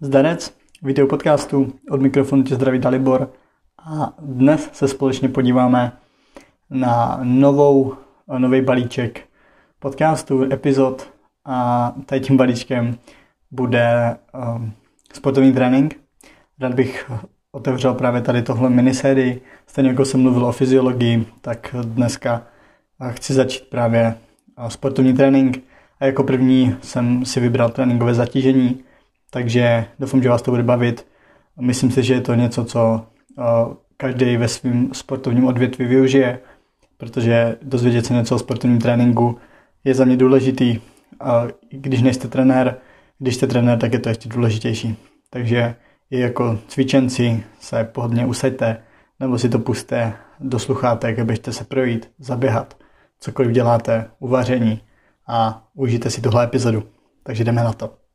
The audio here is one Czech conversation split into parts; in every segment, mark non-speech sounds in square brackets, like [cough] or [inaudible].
Zdarec, vítej podcastu, od mikrofonu tě zdraví Dalibor. A dnes se společně podíváme na novou, nový balíček podcastu, epizod. A tady tím balíčkem bude um, sportovní trénink. Rád bych otevřel právě tady tohle minisérii, stejně jako jsem mluvil o fyziologii, tak dneska chci začít právě sportovní trénink. A jako první jsem si vybral tréninkové zatížení, takže doufám, že vás to bude bavit. Myslím si, že je to něco, co každý ve svém sportovním odvětví využije, protože dozvědět se něco o sportovním tréninku je za mě důležitý. A když nejste trenér, když jste trenér, tak je to ještě důležitější. Takže i jako cvičenci se pohodlně usaďte, nebo si to puste do sluchátek, abyste se projít, zaběhat, cokoliv děláte, uvaření a užijte si tuhle epizodu. Takže jdeme na to.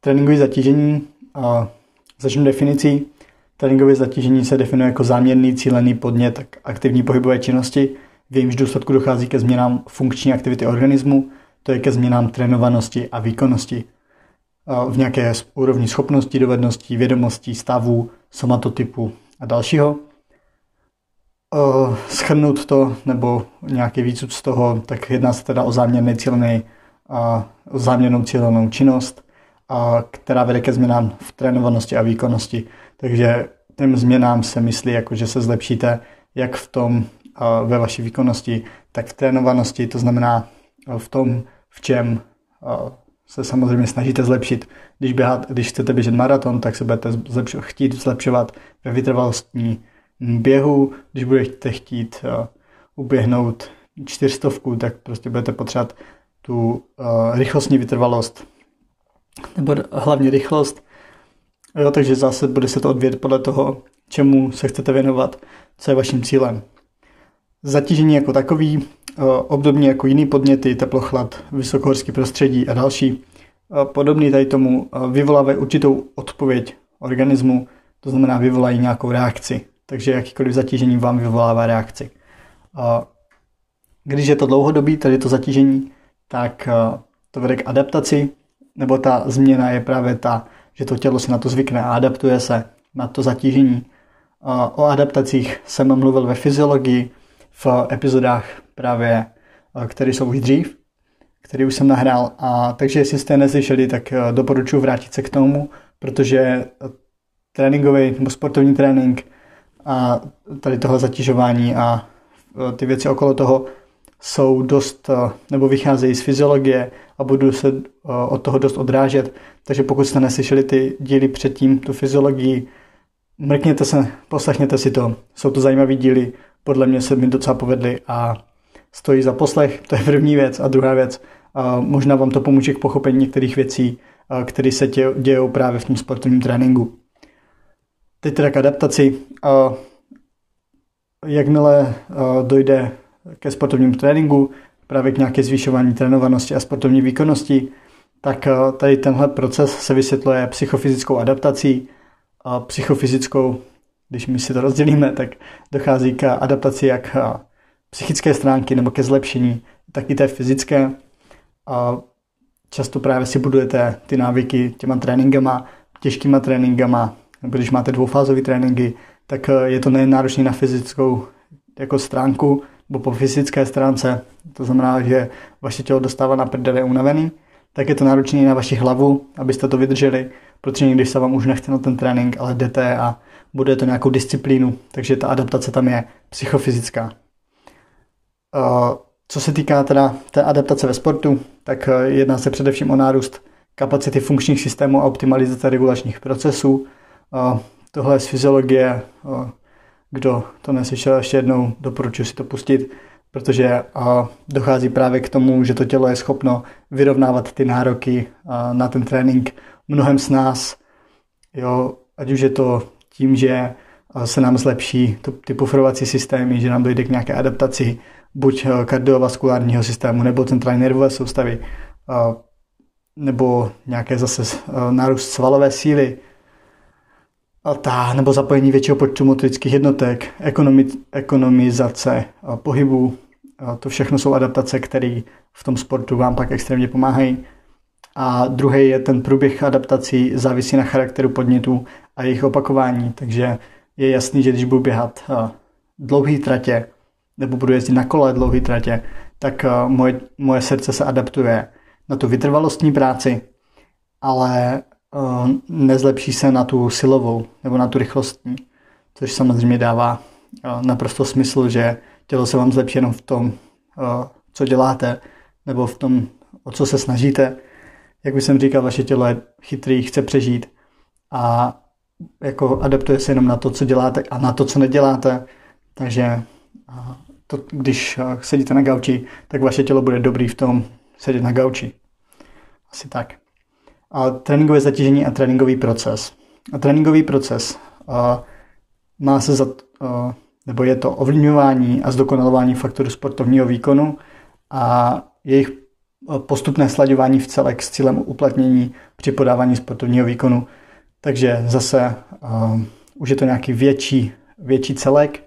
Tréninkové zatížení. A začnu definicí. Tréninkové zatížení se definuje jako záměrný cílený podnět aktivní pohybové činnosti, v jejímž důsledku dochází ke změnám funkční aktivity organismu, to je ke změnám trénovanosti a výkonnosti. V nějaké úrovni schopností, dovedností, vědomostí, stavů, somatotypu a dalšího. Schrnout to nebo nějaký výcud z toho, tak jedná se teda o záměrný cílený, o záměrnou cílenou činnost, a která vede ke změnám v trénovanosti a výkonnosti. Takže těm změnám se myslí, jako že se zlepšíte jak v tom ve vaší výkonnosti, tak v trénovanosti, to znamená v tom, v čem se samozřejmě snažíte zlepšit. Když, běhat, když chcete běžet maraton, tak se budete zlepšo, chtít zlepšovat ve vytrvalostní běhu. Když budete chtít uběhnout čtyřstovku, tak prostě budete potřebovat tu rychlostní vytrvalost nebo hlavně rychlost. Jo, takže zase bude se to odvět podle toho, čemu se chcete věnovat, co je vaším cílem. Zatížení jako takový, obdobně jako jiný podněty, teplochlad, vysokohorský prostředí a další, podobný tady tomu vyvolávají určitou odpověď organismu, to znamená vyvolají nějakou reakci. Takže jakýkoliv zatížení vám vyvolává reakci. Když je to dlouhodobý, tady to zatížení, tak to vede k adaptaci, nebo ta změna je právě ta, že to tělo si na to zvykne a adaptuje se na to zatížení. O adaptacích jsem mluvil ve fyziologii v epizodách právě, které jsou už dřív, který už jsem nahrál. A takže jestli jste neslyšeli, tak doporučuji vrátit se k tomu, protože tréninkový nebo sportovní trénink a tady tohle zatěžování a ty věci okolo toho jsou dost, eh, nebo vycházejí z fyziologie a budu se eh, od toho dost odrážet. Takže pokud jste neslyšeli ty díly předtím, tu fyziologii, mrkněte se, poslechněte si to. Jsou to zajímavé díly, podle mě se mi docela povedly a stojí za poslech, to je první věc. A druhá věc, a možná vám to pomůže k pochopení některých věcí, které se dějou právě v tom sportovním tréninku. Teď teda k adaptaci. Jakmile dojde ke sportovnímu tréninku, právě k nějaké zvyšování trénovanosti a sportovní výkonnosti, tak eh, tady tenhle proces se vysvětluje psychofyzickou adaptací. A psychofyzickou, když my si to rozdělíme, tak dochází k adaptaci jak eh, psychické stránky nebo ke zlepšení, tak i té fyzické. A často právě si budujete ty návyky těma tréninkama, těžkýma tréninkama, nebo když máte dvoufázové tréninky, tak eh, je to nejen náročné na fyzickou jako stránku, nebo po fyzické stránce, to znamená, že vaše tělo dostává na prdele unavený, tak je to náročné na vaši hlavu, abyste to vydrželi, protože někdy se vám už nechce na ten trénink, ale jdete a bude to nějakou disciplínu, takže ta adaptace tam je psychofyzická. Co se týká teda té adaptace ve sportu, tak e, jedná se především o nárůst kapacity funkčních systémů a optimalizace regulačních procesů. Tohle je z fyziologie kdo to neslyšel ještě jednou, doporučuji si to pustit, protože dochází právě k tomu, že to tělo je schopno vyrovnávat ty nároky na ten trénink mnohem s nás. Jo, ať už je to tím, že se nám zlepší ty pufrovací systémy, že nám dojde k nějaké adaptaci buď kardiovaskulárního systému nebo centrální nervové soustavy, nebo nějaké zase nárůst svalové síly, ta, nebo zapojení většího počtu motorických jednotek, ekonomi, ekonomizace pohybu, to všechno jsou adaptace, které v tom sportu vám pak extrémně pomáhají. a druhý je ten průběh adaptací závisí na charakteru podnětů a jejich opakování, takže je jasný, že když budu běhat dlouhý tratě nebo budu jezdit na kole dlouhý tratě, tak moje, moje srdce se adaptuje na tu vytrvalostní práci, ale nezlepší se na tu silovou nebo na tu rychlostní, což samozřejmě dává naprosto smysl, že tělo se vám zlepší jenom v tom, co děláte, nebo v tom, o co se snažíte. Jak bych jsem říkal, vaše tělo je chytrý, chce přežít a jako adaptuje se jenom na to, co děláte a na to, co neděláte. Takže to, když sedíte na gauči, tak vaše tělo bude dobrý v tom sedět na gauči. Asi tak. A tréninkové zatížení a tréninkový proces. A tréninkový proces a má se za, a, nebo je to ovlivňování a zdokonalování faktorů sportovního výkonu a jejich postupné slaďování v celek s cílem uplatnění při podávání sportovního výkonu. Takže zase uh, už je to nějaký větší, větší celek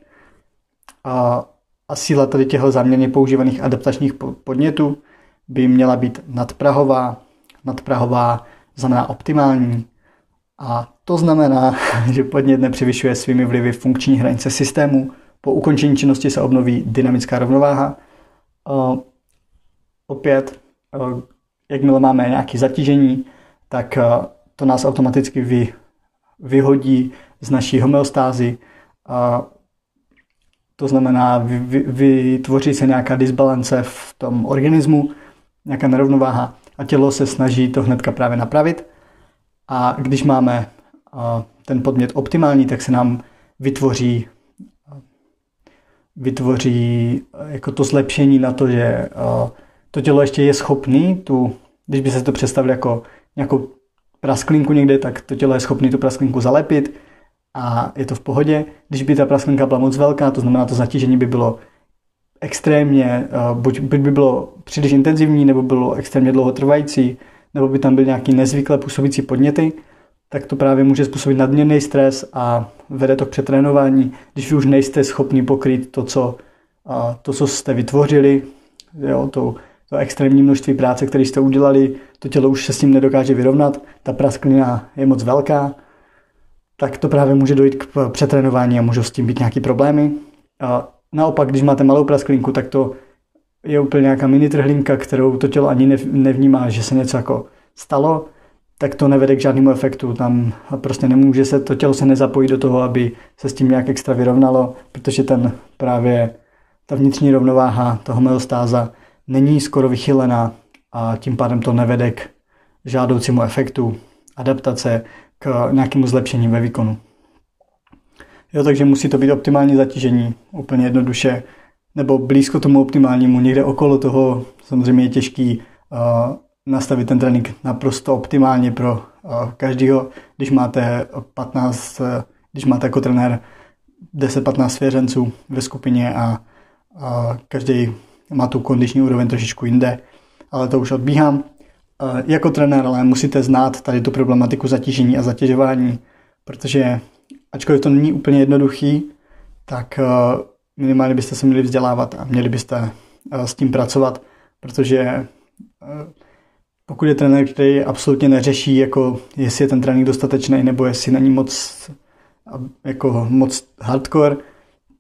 a, a síla tady těchto záměrně používaných adaptačních podnětů by měla být nadprahová. Nadprahová znamená optimální a to znamená, [laughs] že podnět nepřevyšuje svými vlivy funkční hranice systému. Po ukončení činnosti se obnoví dynamická rovnováha. Uh, opět, uh, jakmile máme nějaké zatížení, tak uh, to nás automaticky vy, vyhodí z naší homeostázy. A to znamená, vy, vy, vytvoří se nějaká disbalance v tom organismu, nějaká nerovnováha a tělo se snaží to hnedka právě napravit. A když máme ten podmět optimální, tak se nám vytvoří vytvoří jako to zlepšení na to, že to tělo ještě je schopný tu, když by se to představil jako nějakou prasklinku někde, tak to tělo je schopné tu prasklinku zalepit a je to v pohodě. Když by ta prasklinka byla moc velká, to znamená, to zatížení by bylo extrémně, eh, buď by bylo příliš intenzivní, nebo bylo extrémně dlouhotrvající, nebo by tam byly nějaký nezvykle působící podněty, tak to právě může způsobit nadměrný stres a vede to k přetrénování, když vy už nejste schopni pokrýt to, co, to, co jste vytvořili, jo, to, to extrémní množství práce, které jste udělali, to tělo už se s tím nedokáže vyrovnat, ta prasklina je moc velká, tak to právě může dojít k přetrénování a můžou s tím být nějaké problémy. Naopak, když máte malou prasklinku, tak to je úplně nějaká mini trhlinka, kterou to tělo ani nevnímá, že se něco jako stalo, tak to nevede k žádnému efektu. Tam prostě nemůže se, to tělo se nezapojí do toho, aby se s tím nějak extra vyrovnalo, protože ten právě ta vnitřní rovnováha, ta homeostáza není skoro vychylená a tím pádem to nevede k žádoucímu efektu adaptace k nějakému zlepšení ve výkonu. Jo, takže musí to být optimální zatížení, úplně jednoduše, nebo blízko tomu optimálnímu, někde okolo toho. Samozřejmě je těžký uh, nastavit ten trénink naprosto optimálně pro uh, každého. Když máte 15, uh, když máte jako trenér 10-15 svěřenců ve skupině a uh, každý má tu kondiční úroveň trošičku jinde, ale to už odbíhám. Jako trenér ale musíte znát tady tu problematiku zatížení a zatěžování, protože ačkoliv to není úplně jednoduchý, tak minimálně byste se měli vzdělávat a měli byste s tím pracovat, protože pokud je trenér, který absolutně neřeší, jako jestli je ten trénink dostatečný nebo jestli není moc, jako moc hardcore,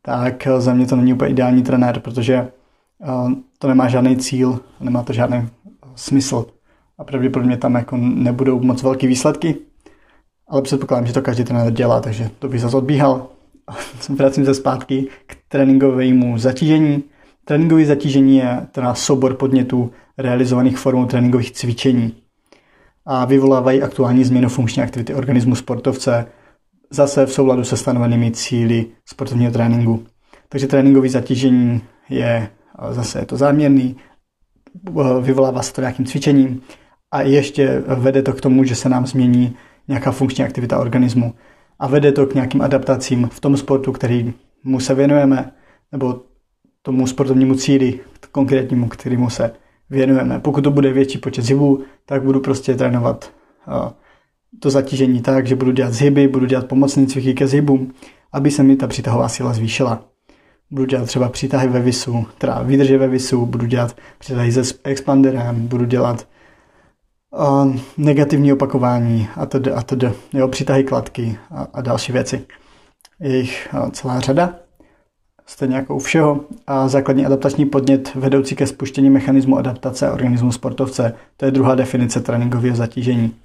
tak za mě to není úplně ideální trenér, protože to nemá žádný cíl, nemá to žádný smysl. A pravděpodobně tam jako nebudou moc velké výsledky, ale předpokládám, že to každý trenér dělá, takže to bych zase odbíhal. [laughs] Vracím se zpátky k tréninkovému zatížení. Tréninkové zatížení je teda soubor podnětů realizovaných formou tréninkových cvičení a vyvolávají aktuální změnu funkční aktivity organismu sportovce zase v souladu se stanovenými cíly sportovního tréninku. Takže tréninkové zatížení je zase je to záměrný, vyvolává se to nějakým cvičením a ještě vede to k tomu, že se nám změní nějaká funkční aktivita organismu a vede to k nějakým adaptacím v tom sportu, který mu se věnujeme, nebo tomu sportovnímu cíli konkrétnímu, kterému se věnujeme. Pokud to bude větší počet zhybů, tak budu prostě trénovat to zatížení tak, že budu dělat zhyby, budu dělat pomocné cviky ke zhybům, aby se mi ta přitahová síla zvýšila. Budu dělat třeba přitahy ve visu, teda výdrže ve visu, budu dělat přitahy se expanderem, budu dělat negativní opakování a td. a td. Jo, přitahy kladky a, a další věci. Je jich celá řada, stejně jako u všeho. A základní adaptační podnět vedoucí ke spuštění mechanismu adaptace organismu sportovce, to je druhá definice tréninkového zatížení.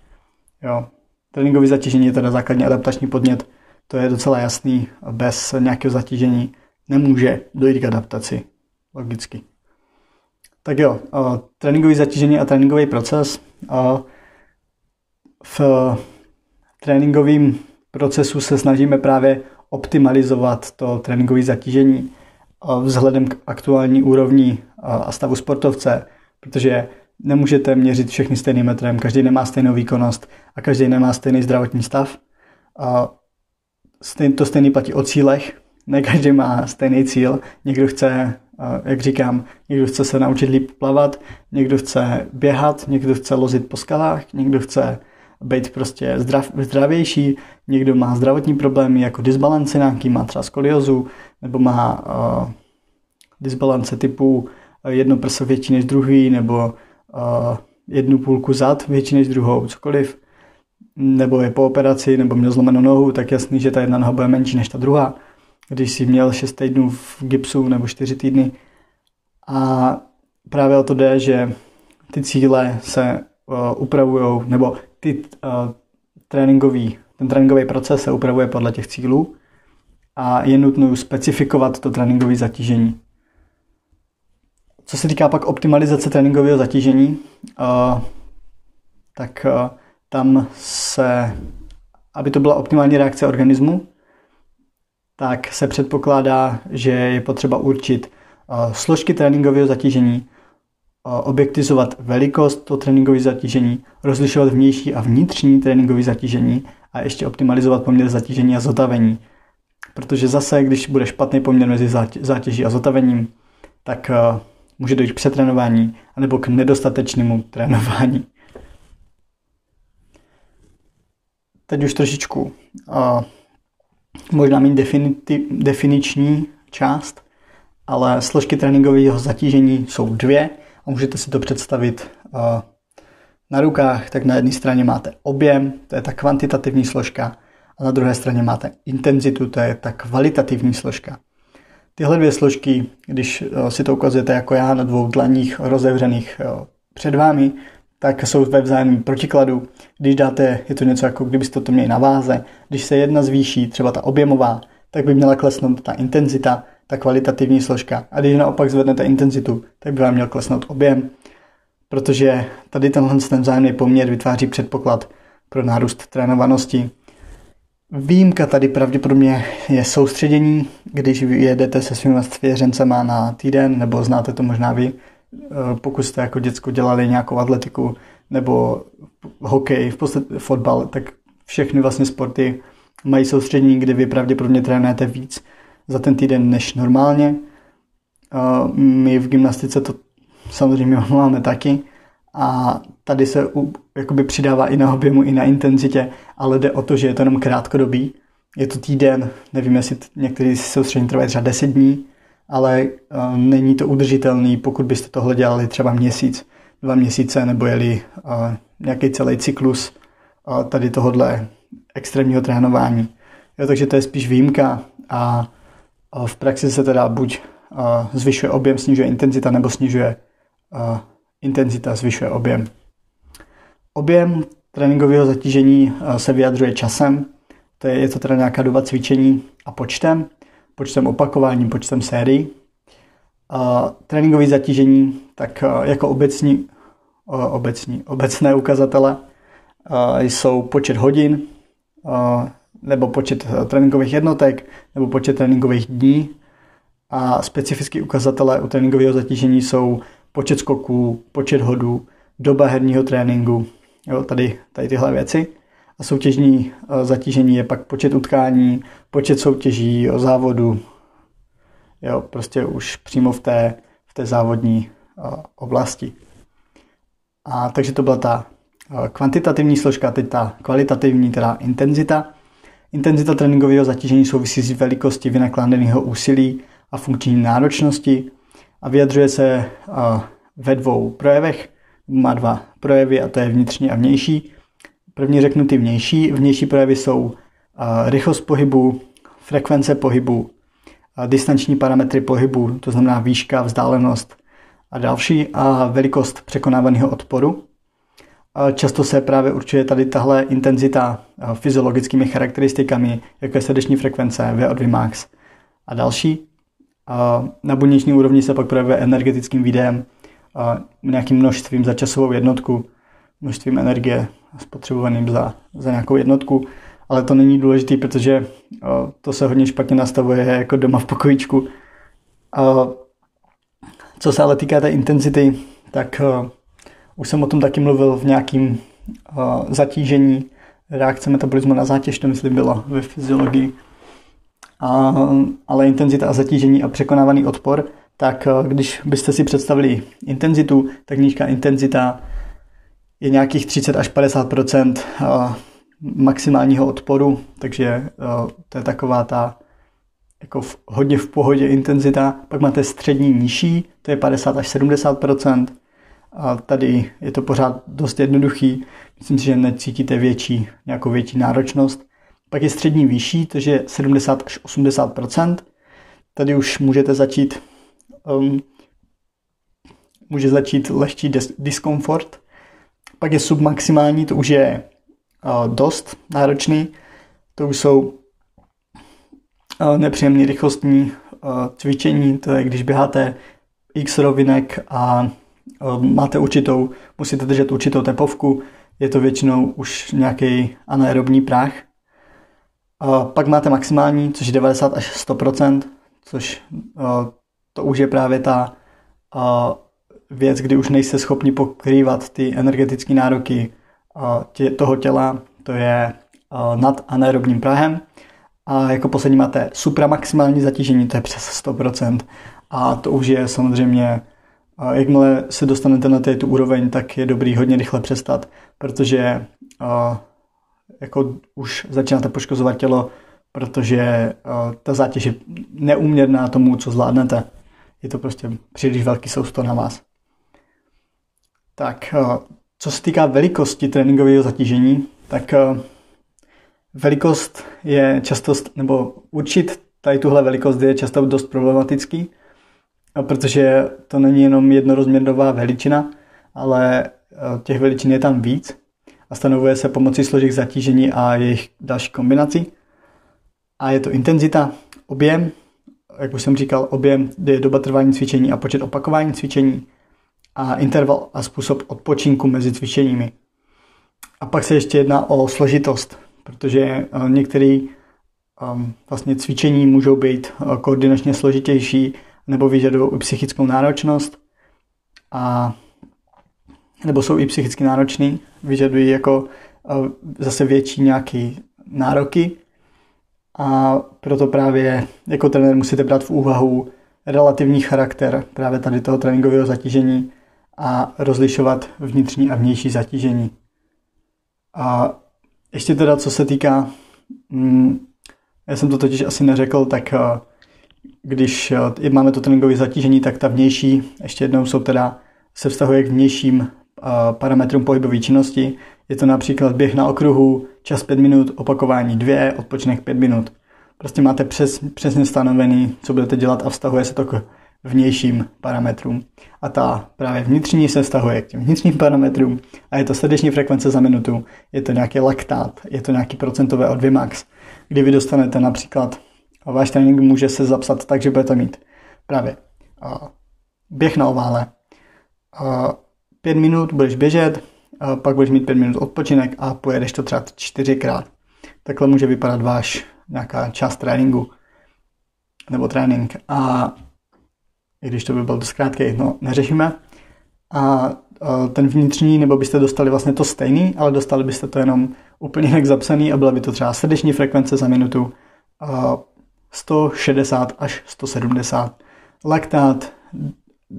Jo. Tréninkové zatížení je teda základní adaptační podnět, to je docela jasný, bez nějakého zatížení nemůže dojít k adaptaci, logicky. Tak jo, tréninkový zatížení a tréninkový proces. V tréninkovém procesu se snažíme právě optimalizovat to tréninkové zatížení vzhledem k aktuální úrovni a stavu sportovce, protože nemůžete měřit všechny stejným metrem, každý nemá stejnou výkonnost a každý nemá stejný zdravotní stav. To stejný platí o cílech, ne každý má stejný cíl, někdo chce jak říkám, někdo chce se naučit líp plavat, někdo chce běhat, někdo chce lozit po skalách, někdo chce být prostě zdrav, zdravější, někdo má zdravotní problémy jako disbalance nějaký, má třeba skoliozu, nebo má uh, disbalance typu jedno prso větší než druhý, nebo uh, jednu půlku zad větší než druhou, cokoliv, nebo je po operaci, nebo měl zlomenou nohu, tak jasný, že ta jedna noha bude menší než ta druhá když jsi měl 6 týdnů v gipsu nebo 4 týdny. A právě o to jde, že ty cíle se uh, upravují, nebo ty uh, tréninkový, ten tréninkový proces se upravuje podle těch cílů a je nutno specifikovat to tréninkové zatížení. Co se týká pak optimalizace tréninkového zatížení, uh, tak uh, tam se, aby to byla optimální reakce organismu, tak se předpokládá, že je potřeba určit uh, složky tréninkového zatížení, uh, objektizovat velikost toho tréninkového zatížení, rozlišovat vnější a vnitřní tréninkové zatížení a ještě optimalizovat poměr zatížení a zotavení. Protože zase, když bude špatný poměr mezi zátěží a zotavením, tak uh, může dojít k přetrénování anebo k nedostatečnému trénování. Teď už trošičku možná mít definitiv, definiční část, ale složky tréninkového zatížení jsou dvě a můžete si to představit uh, na rukách, tak na jedné straně máte objem, to je ta kvantitativní složka, a na druhé straně máte intenzitu, to je ta kvalitativní složka. Tyhle dvě složky, když uh, si to ukazujete jako já na dvou dlaních rozevřených uh, před vámi, tak jsou ve vzájemném protikladu. Když dáte, je to něco jako kdybyste to měli na váze, když se jedna zvýší, třeba ta objemová, tak by měla klesnout ta intenzita, ta kvalitativní složka. A když naopak zvednete intenzitu, tak by vám měl klesnout objem, protože tady tenhle ten vzájemný poměr vytváří předpoklad pro nárůst trénovanosti. Výjimka tady pravděpodobně je soustředění, když jedete se svými svěřencema na týden, nebo znáte to možná vy, pokud jste jako děcko dělali nějakou atletiku nebo hokej, v podstatě fotbal, tak všechny vlastně sporty mají soustředění, kde vy pravděpodobně trénujete víc za ten týden než normálně. Eh, my v gymnastice to samozřejmě [laughs] máme taky a tady se u, jakoby přidává i na objemu, i na intenzitě, ale jde o to, že je to jenom krátkodobý. Je to týden, nevím, jestli některý soustředění trvají třeba 10 dní, ale uh, není to udržitelný, pokud byste tohle dělali třeba měsíc, dva měsíce, nebo jeli uh, nějaký celý cyklus tady tohohle extrémního trénování. Jo, takže to je spíš výjimka a v praxi se teda buď uh, zvyšuje objem, snižuje intenzita, nebo snižuje intenzita, zvyšuje objem. Objem tréninkového zatížení se vyjadřuje časem, to je, je to teda nějaká doba cvičení a počtem počtem opakování, počtem sérií. A tréninkové zatížení, tak jako obecní, obecní, obecné ukazatele jsou počet hodin, nebo počet tréninkových jednotek, nebo počet tréninkových dní. A specifické ukazatele u tréninkového zatížení jsou počet skoků, počet hodů, doba herního tréninku, jo, tady, tady tyhle věci a soutěžní eh, zatížení je pak počet utkání, počet soutěží, o závodu, jo, prostě už přímo v té, v té závodní eh, oblasti. A takže to byla ta eh, kvantitativní složka, teď ta kvalitativní, teda intenzita. Intenzita tréninkového zatížení souvisí s velikostí vynakládaného úsilí a funkční náročnosti a vyjadřuje se ve dvou projevech. má dva projevy a to je vnitřní a vnější. První řeknu ty vnější. Vnější projevy jsou rychlost pohybu, frekvence pohybu, distanční parametry pohybu, to znamená výška, vzdálenost a další, a velikost překonávaného odporu. Často se právě určuje tady tahle intenzita fyziologickými charakteristikami, jako je srdeční frekvence, VO2 max a další. Na buněční úrovni se pak projevuje energetickým výdejem, nějakým množstvím za časovou jednotku, množstvím energie spotřebovaným za, za nějakou jednotku, ale to není důležité, protože to se hodně špatně nastavuje jako doma v pokojičku. Co se ale týká té intenzity, tak už jsem o tom taky mluvil v nějakým zatížení reakce metabolismu na zátěž, to myslím bylo ve fyziologii. A, ale intenzita a zatížení a překonávaný odpor, tak když byste si představili intenzitu, tak nížká intenzita je nějakých 30 až 50% maximálního odporu, takže to je taková ta jako v, hodně v pohodě intenzita. Pak máte střední nižší, to je 50 až 70 a tady je to pořád dost jednoduchý. Myslím si, že necítíte větší, nějakou větší náročnost. Pak je střední vyšší, to je 70 až 80% Tady už můžete začít um, může začít lehčí dis- diskomfort. Pak je submaximální, to už je uh, dost náročný. To už jsou uh, nepříjemné rychlostní uh, cvičení, to je když běháte x rovinek a máte určitou, musíte držet určitou tepovku, je to většinou už nějaký anaerobní práh. A pak máte maximální, což je 90 až 100%, což to už je právě ta věc, kdy už nejste schopni pokrývat ty energetické nároky tě, toho těla, to je nad anaerobním prahem. A jako poslední máte supramaximální zatížení, to je přes 100%. A to už je samozřejmě jakmile se dostanete na této úroveň, tak je dobrý hodně rychle přestat, protože jako už začínáte poškozovat tělo, protože ta zátěž je neuměrná tomu, co zvládnete. Je to prostě příliš velký sousto na vás. Tak, a, co se týká velikosti tréninkového zatížení, tak a, velikost je často, nebo určit tady tuhle velikost je často dost problematický, protože to není jenom jednorozměrová veličina, ale eh, těch veličin je tam víc a stanovuje se pomocí složek zatížení a jejich další kombinací. A je to intenzita, objem, jak už jsem říkal, objem je doba trvání cvičení a počet opakování cvičení a interval a způsob odpočinku mezi cvičeními. A pak se ještě jedná o složitost, protože eh, některé um, vlastně cvičení můžou být eh, koordinačně složitější nebo vyžadují psychickou náročnost a nebo jsou i psychicky náročný, vyžadují jako zase větší nějaký nároky a proto právě jako trenér musíte brát v úvahu relativní charakter právě tady toho tréninkového zatížení a rozlišovat vnitřní a vnější zatížení. A ještě teda, co se týká, mm, já jsem to totiž asi neřekl, tak když eh, máme to tréninkové zatížení, tak ta vnější, ještě jednou jsou teda, se vztahuje k vnějším eh, parametrům pohybové činnosti. Je to například běh na okruhu, čas 5 minut, opakování 2, odpočinek 5 minut. Prostě máte přes, přesně stanovený, co budete dělat a vztahuje se to k vnějším parametrům. A ta právě vnitřní se vztahuje k těm vnitřním parametrům a je to srdeční frekvence za minutu, je to nějaký laktát, je to nějaký procentové O2 max, kdy vy dostanete například a váš trénink může se zapsat tak, že budete mít právě a, běh na ovále, a, pět minut budeš běžet, a pak budeš mít pět minut odpočinek a pojedeš to třeba čtyřikrát. Takhle může vypadat váš nějaká část tréninku nebo trénink. A i když to by byl dost krátký, no neřešíme. A ten vnitřní, nebo byste dostali vlastně to stejný, ale dostali byste to jenom úplně jinak zapsaný a byla by to třeba srdeční frekvence za minutu, 160 až 170. Laktát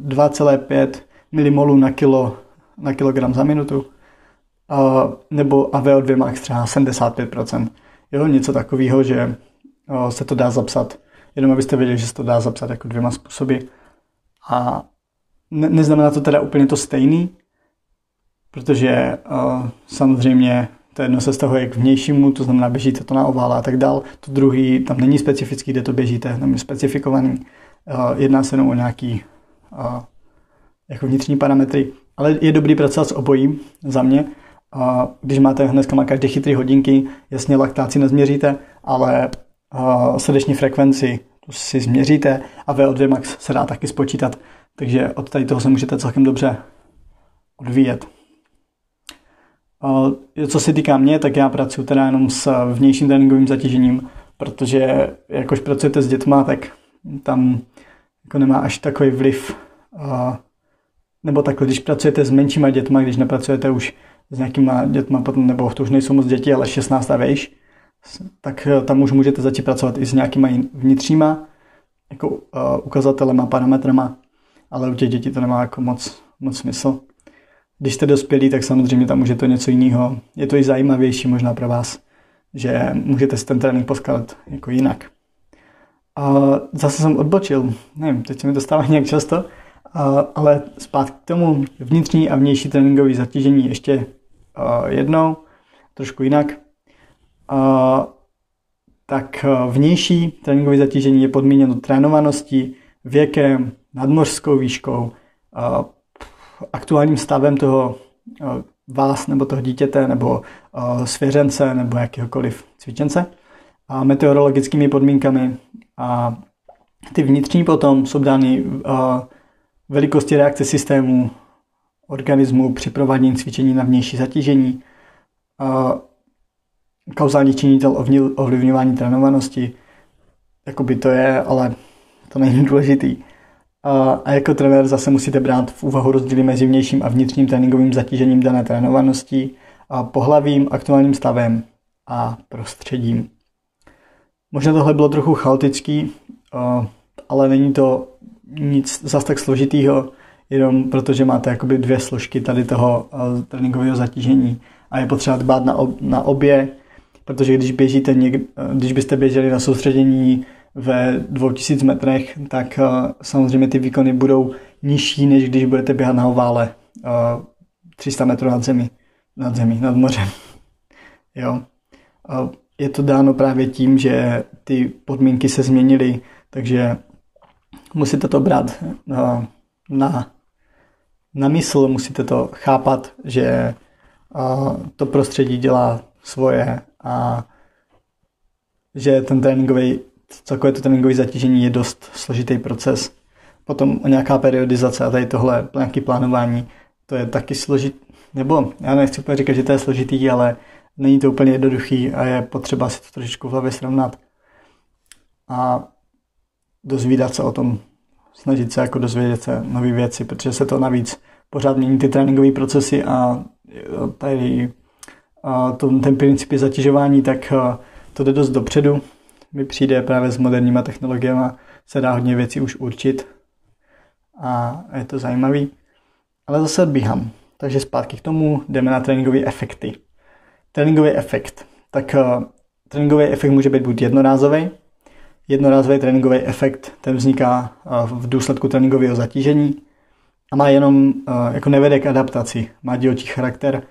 2,5 milimolů na, kilo, na kilogram za minutu. A, nebo a VO2 max třeba 75%. Jo, něco takového, že se to dá zapsat. Jenom abyste věděli, že se to dá zapsat jako dvěma způsoby. A ne, neznamená to teda úplně to stejný, protože uh, samozřejmě to jedno se stahuje k vnějšímu, to znamená běžíte to na ovále a tak dál. To druhý tam není specifický, kde to běžíte, tam je specifikovaný. Uh, jedná se jenom o nějaký uh, jako vnitřní parametry, ale je dobrý pracovat s obojím za mě. Uh, když máte dneska má každé chytré hodinky, jasně laktáci nezměříte, ale srdeční frekvenci tu si změříte a VO2 max se dá taky spočítat, takže od tady toho se můžete celkem dobře odvíjet. Co se týká mě, tak já pracuji teda jenom s vnějším tréninkovým zatížením, protože jakož pracujete s dětma, tak tam jako nemá až takový vliv. Nebo takhle, když pracujete s menšíma dětma, když nepracujete už s nějakýma dětma, nebo to už nejsou moc děti, ale 16 a vejš, tak eh, tam už můžete začít pracovat i s nějakýma vnitřníma jako, uh, ukazatelema, parametrama, ale u těch dětí to nemá jako moc, moc smysl. Když jste dospělí, tak samozřejmě tam je to něco jiného. Je to i zajímavější možná pro vás, že můžete si ten trénink poskladat jako jinak. A zase jsem odbočil, nevím, teď se mi to stává [laughs] nějak často, a, ale zpátky k tomu vnitřní a vnější tréninkový zatížení ještě a, jednou, trošku jinak. Tak vnější tréninkové zatížení je podmíněno trénovaností, věkem, nadmořskou výškou, a, aktuálním stavem toho eh, vás nebo toho dítěte nebo svěřence nebo jakéhokoliv cvičence a meteorologickými podmínkami. A ty vnitřní potom jsou dány velikosti reakce systému organismu při provádění cvičení na vnější zatížení, kauzální činitel ovlivňování trénovanosti, jakoby to je, ale to není důležitý. A jako trenér zase musíte brát v úvahu rozdíly mezi vnějším a vnitřním tréninkovým zatížením dané trénovanosti, a pohlavím, aktuálním stavem a prostředím. Možná tohle bylo trochu chaotický, ale není to nic zas tak složitýho, jenom protože máte jakoby dvě složky tady toho tréninkového zatížení a je potřeba dbát na, ob, na obě, protože když běžíte něk, když byste běželi na soustředění ve 2000 metrech, tak uh, samozřejmě ty výkony budou nižší, než když budete běhat na ovále uh, 300 metrů nad zemí, nad zemí, nad mořem. [laughs] jo. Uh, je to dáno právě tím, že ty podmínky se změnily, takže musíte to brát uh, na, na mysl, musíte to chápat, že to prostředí dělá svoje a že ten tréninkový celkové to tréninkové zatížení je dost složitý proces. Potom o nějaká periodizace a tady tohle, nějaké plánování, to je taky složitý, nebo já nechci úplně říkat, že to je složitý, ale není to úplně jednoduchý a je potřeba si to trošičku v hlavě srovnat. A dozvídat se o tom, snažit se jako dozvědět se nové věci, protože se to navíc pořád mění ty tréninkové procesy a tady ten princip zatěžování, tak to jde dost dopředu mi přijde právě s moderníma technologiemi se dá hodně věcí už určit a je to zajímavý. Ale zase odbíhám. Takže zpátky k tomu jdeme na tréninkové efekty. Tréninkový efekt. Tak uh, tréninkový efekt může být buď jednorázový, jednorázový tréninkový efekt, ten vzniká uh, v důsledku tréninkového zatížení a má jenom, jako nevede k adaptaci, má dílčí charakter,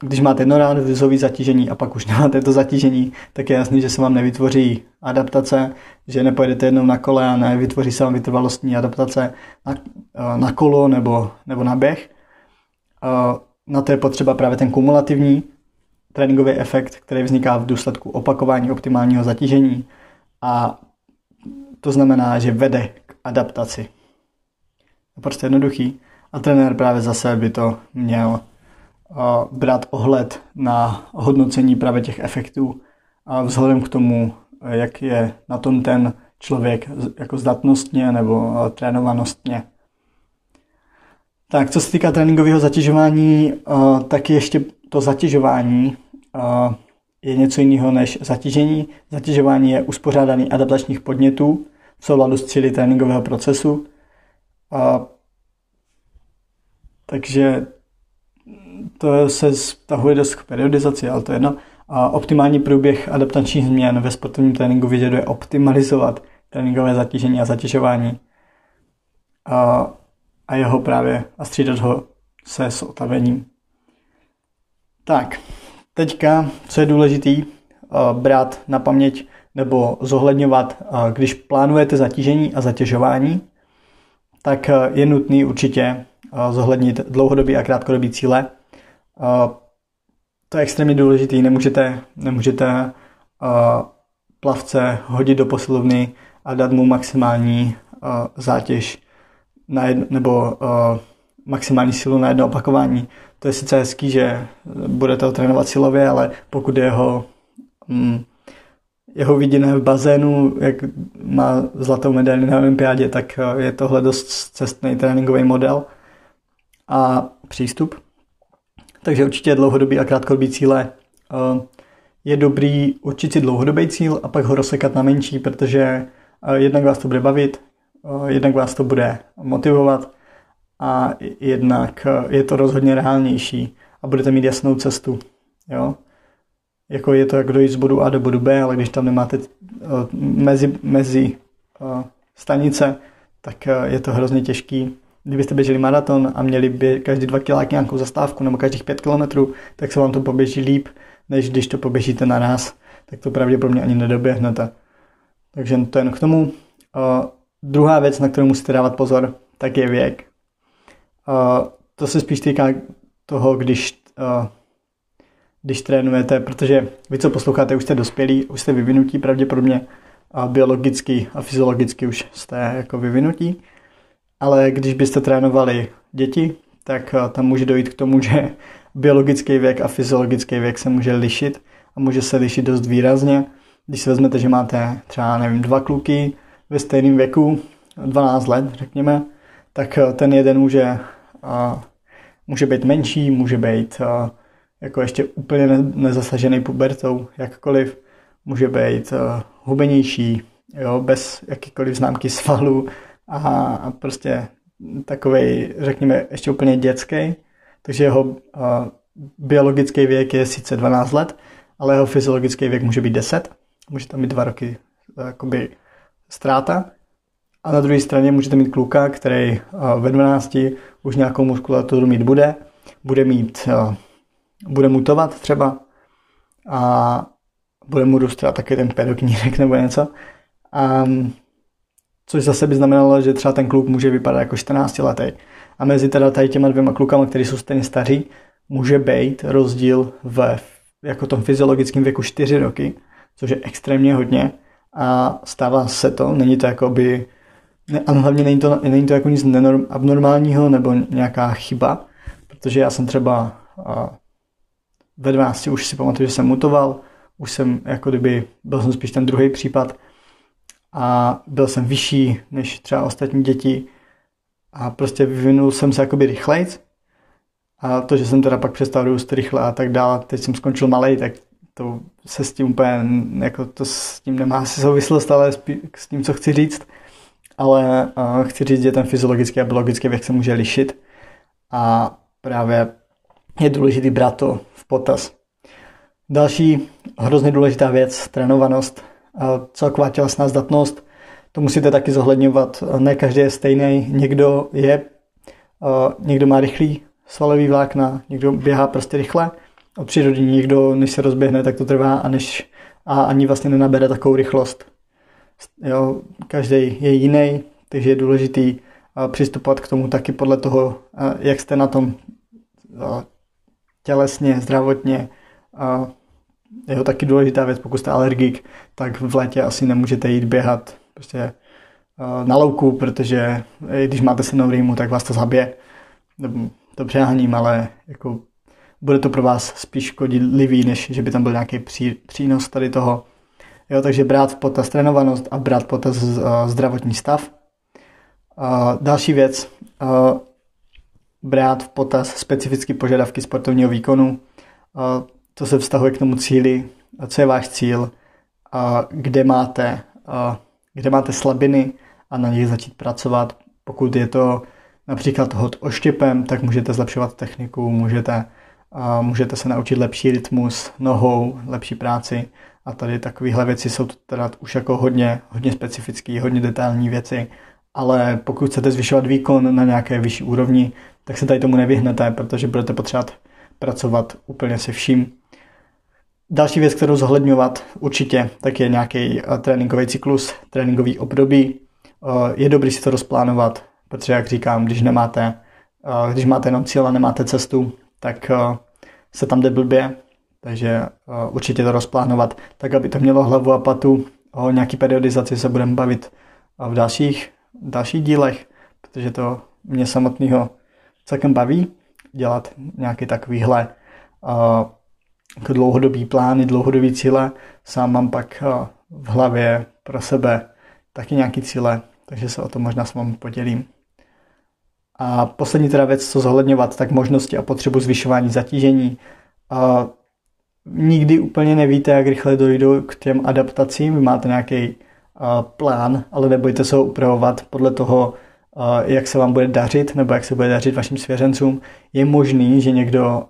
když máte jednorázový zatížení a pak už nemáte to zatížení, tak je jasný, že se vám nevytvoří adaptace, že nepojedete jednou na kole a nevytvoří se vám vytrvalostní adaptace na, na kolo nebo, nebo na běh. Na to je potřeba právě ten kumulativní tréninkový efekt, který vzniká v důsledku opakování optimálního zatížení a to znamená, že vede k adaptaci. Je prostě jednoduchý a trenér právě zase by to měl brát ohled na hodnocení právě těch efektů a vzhledem k tomu, jak je na tom ten člověk jako zdatnostně nebo trénovanostně. Tak, co se týká tréninkového zatěžování, tak ještě to zatěžování je něco jiného než zatížení. Zatěžování je uspořádání adaptačních podnětů v souladu s cíly tréninkového procesu. Takže to se vztahuje dost k periodizaci, ale to je jedno. A optimální průběh adaptačních změn ve sportovním tréninku vyžaduje optimalizovat tréninkové zatížení a zatěžování a, a jeho právě a střídat ho se s otavením. Tak, teďka, co je důležitý uh, brát na paměť nebo zohledňovat, uh, když plánujete zatížení a zatěžování, tak uh, je nutný určitě zohlednit dlouhodobý a krátkodobý cíle. To je extrémně důležitý, nemůžete, nemůžete plavce hodit do posilovny a dát mu maximální zátěž na jedno, nebo maximální sílu na jedno opakování. To je sice hezký, že budete ho trénovat silově, ale pokud jeho, mm, jeho viděné v bazénu, jak má zlatou medaili na olympiádě, tak je tohle dost cestný tréninkový model a přístup. Takže určitě dlouhodobý a krátkodobý cíle uh, je dobrý určit si dlouhodobý cíl a pak ho rozsekat na menší, protože eh, jednak vás to bude bavit, eh, jednak vás to bude motivovat a jednak eh, je to rozhodně reálnější a budete mít jasnou cestu. Jo? Jako je to jak dojít z bodu A do bodu B, ale když tam nemáte mezi, mezi stanice, tak je to hrozně těžký. Kdybyste běželi maraton a měli by každý dva kiláky nějakou zastávku nebo každých pět kilometrů, tak se vám to poběží líp, než když to poběžíte naraz, tak to pravděpodobně ani nedoběhnete. Takže to jen k tomu. Uh, druhá věc, na kterou musíte dávat pozor, tak je věk. Uh, to se spíš týká toho, když, uh, když trénujete, protože vy, co posloucháte, už jste dospělí, už jste vyvinutí pravděpodobně a biologicky a fyziologicky už jste jako vyvinutí. Ale když byste trénovali děti, tak tam může dojít k tomu, [laughs] že biologický věk a fyziologický věk se může lišit a může se lišit dost výrazně. Když si vezmete, že máte třeba, nevím, dva kluky ve stejném věku, 12 let, řekněme, tak eh, ten jeden může, uh, může být menší, může být jako ještě úplně nezasažený pubertou, jakkoliv, může být hubenější, jo, bez jakýkoliv známky svalu a, a prostě takový, řekněme, ještě úplně dětský takže jeho biologický věk je sice 12 let, ale jeho fyziologický věk může být 10. Může tam být dva roky jakoby ztráta. A na druhé straně můžete mít kluka, který ve 12 už nějakou muskulaturu mít bude, bude mít, bude mutovat třeba a bude mu růst třeba taky ten pedoknírek nebo něco. Um, což zase by znamenalo, že třeba ten kluk může vypadat jako 14 letý. A mezi teda tady těma dvěma klukama, kteří jsou stejně staří, může být rozdíl v jako tom fyziologickém věku 4 roky, což je extrémně hodně a stává se to, není to jako by, ne, a hlavně není to, není to jako nic nenorm, abnormálního nebo nějaká chyba, protože já jsem třeba a, ve 12 už si pamatuju, že jsem mutoval, už jsem jako kdyby, byl jsem spíš ten druhý případ a byl jsem vyšší než třeba ostatní děti, a prostě vyvinul jsem se jakoby rychlejc a to, že jsem teda pak přestal růst rychle a tak dále, teď jsem skončil malej, tak to se s tím úplně, jako to s tím nemá asi souvislost, ale s tím, co chci říct. Ale uh, chci říct, že ten fyziologický a biologický věk se může lišit a právě je důležitý brát to v potaz. Další hrozně důležitá věc, trénovanost, celková tělesná zdatnost, to musíte taky zohledňovat. Ne každý je stejný. Někdo je, někdo má rychlý svalový vlákna, někdo běhá prostě rychle od přírody, někdo než se rozběhne, tak to trvá a, než, a ani vlastně nenabere takovou rychlost. Jo, každý je jiný, takže je důležitý přistupovat k tomu taky podle toho, jak jste na tom tělesně, zdravotně. Je to taky důležitá věc, pokud jste alergik, tak v létě asi nemůžete jít běhat prostě eh, na louku, protože když máte silnou rýmu, tak vás to zabije. To přeháním, ale jako bude to pro vás spíš škodlivý, než že by tam byl nějaký pří, přínos tady toho. Jo, takže brát v potaz trénovanost a brát v potaz uh, zdravotní stav. Uh, další věc, brát v potaz specifické požadavky sportovního výkonu, to se vztahuje k tomu cíli, co je váš cíl, uh, kde máte uh, kde máte slabiny a na nich začít pracovat. Pokud je to například hod oštěpem, tak můžete zlepšovat techniku, můžete, uh, můžete se naučit lepší rytmus nohou, lepší práci a tady takovéhle věci jsou teda už jako hodně, hodně specifické, hodně detailní věci, ale pokud chcete zvyšovat výkon na nějaké vyšší úrovni, tak se tady tomu nevyhnete, protože budete potřebovat pracovat úplně se vším. Další věc, kterou zohledňovat určitě, tak je nějaký eh, tréninkový cyklus, tréninkový období. Eh, je dobrý si to rozplánovat, protože jak říkám, když nemáte, eh, když máte jenom cíl a nemáte cestu, tak se tam jde blbě, takže určitě to rozplánovat, tak aby to mělo hlavu a patu. O nějaký periodizaci se budeme bavit v dalších, dalších dílech, protože to mě samotného celkem baví dělat nějaký takovýhle jako dlouhodobý plány, dlouhodobý cíle. Sám mám pak eh, v hlavě pro sebe taky nějaký cíle, takže se o to možná s vámi podělím. A poslední teda věc, co zohledňovat, tak možnosti a potřebu zvyšování zatížení. A nikdy úplně nevíte, jak rychle dojdu k těm adaptacím. Vy máte nějaký eh, plán, ale nebojte se ho upravovat podle toho, jak se vám bude dařit, nebo jak se bude dařit vašim svěřencům. Je možný, že někdo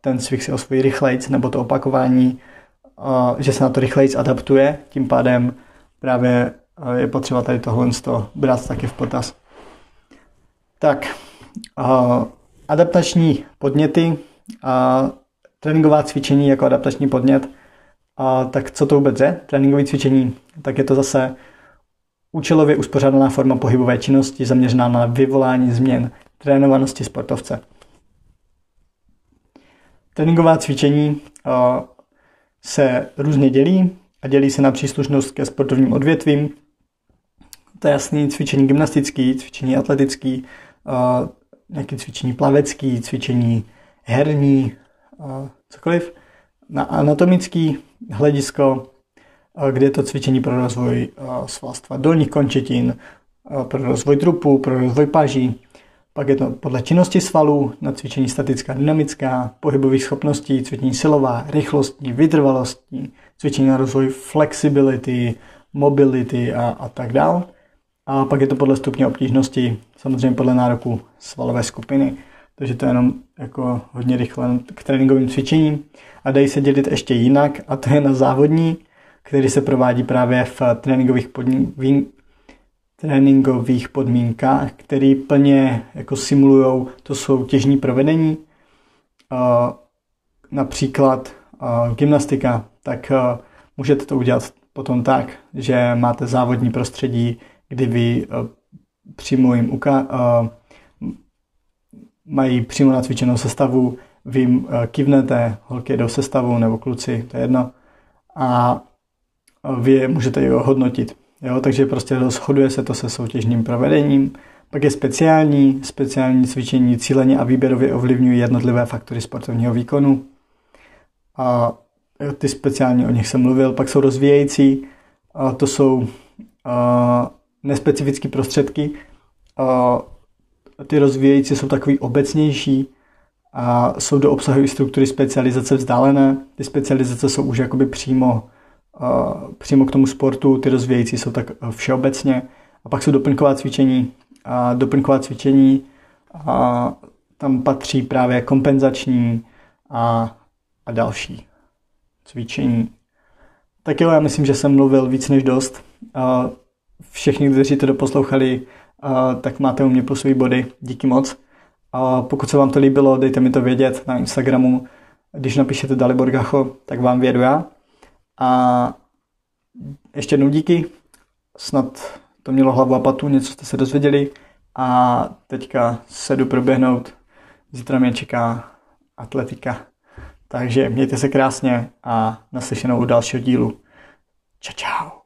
ten cvik si osvojí rychlejc, nebo to opakování, že se na to rychlejc adaptuje, tím pádem právě je potřeba tady tohle brát taky v potaz. Tak, adaptační podněty, tréninková cvičení jako adaptační podnět, tak co to vůbec je? Tréninkové cvičení, tak je to zase Účelově uspořádaná forma pohybové činnosti zaměřená na vyvolání změn trénovanosti sportovce. Tréninková cvičení se různě dělí a dělí se na příslušnost ke sportovním odvětvím. To je jasný cvičení gymnastický, cvičení atletický, nějaké cvičení plavecký, cvičení herní, cokoliv. Na anatomický hledisko kde je to cvičení pro rozvoj svalstva dolních končetin, pro rozvoj trupu, pro rozvoj paží. Pak je to podle činnosti svalů na cvičení statická, dynamická, pohybových schopností, cvičení silová, rychlostní, vytrvalostní, cvičení na rozvoj flexibility, mobility a, a tak dále. A pak je to podle stupně obtížnosti, samozřejmě podle nároku svalové skupiny. Takže to je jenom jako hodně rychle k tréninkovým cvičením. A dají se dělit ještě jinak, a to je na závodní který se provádí právě v tréninkových, podmín, tréninkových podmínkách, které plně jako simulují to soutěžní provedení. Například gymnastika, tak můžete to udělat potom tak, že máte závodní prostředí, kdy vy přímo jim uka- mají přímo nacvičenou sestavu, vy jim kivnete, holky do sestavu nebo kluci, to je jedno, a vy můžete i ohodnotit. Jo, takže prostě rozhoduje se to se soutěžním provedením. Pak je speciální, speciální cvičení cíleně a výběrově ovlivňují jednotlivé faktory sportovního výkonu. A ty speciální, o nich jsem mluvil. Pak jsou rozvíjející, a to jsou a, nespecifické prostředky. A, ty rozvíjející jsou takový obecnější a jsou do obsahu struktury specializace vzdálené. Ty specializace jsou už jakoby přímo přímo k tomu sportu, ty rozvíjející jsou tak všeobecně. A pak jsou doplňková cvičení. A doplňková cvičení a tam patří právě kompenzační a, a další cvičení. Tak jo, já myslím, že jsem mluvil víc než dost. Všichni, kteří to doposlouchali, tak máte u mě plusové body. Díky moc. A pokud se vám to líbilo, dejte mi to vědět na Instagramu. Když napíšete Dalibor Gacho, tak vám vědu já. A ještě jednou díky, snad to mělo hlavu a patu, něco jste se dozvěděli a teďka se jdu proběhnout, zítra mě čeká atletika. Takže mějte se krásně a naslyšenou u dalšího dílu. Čau, čau.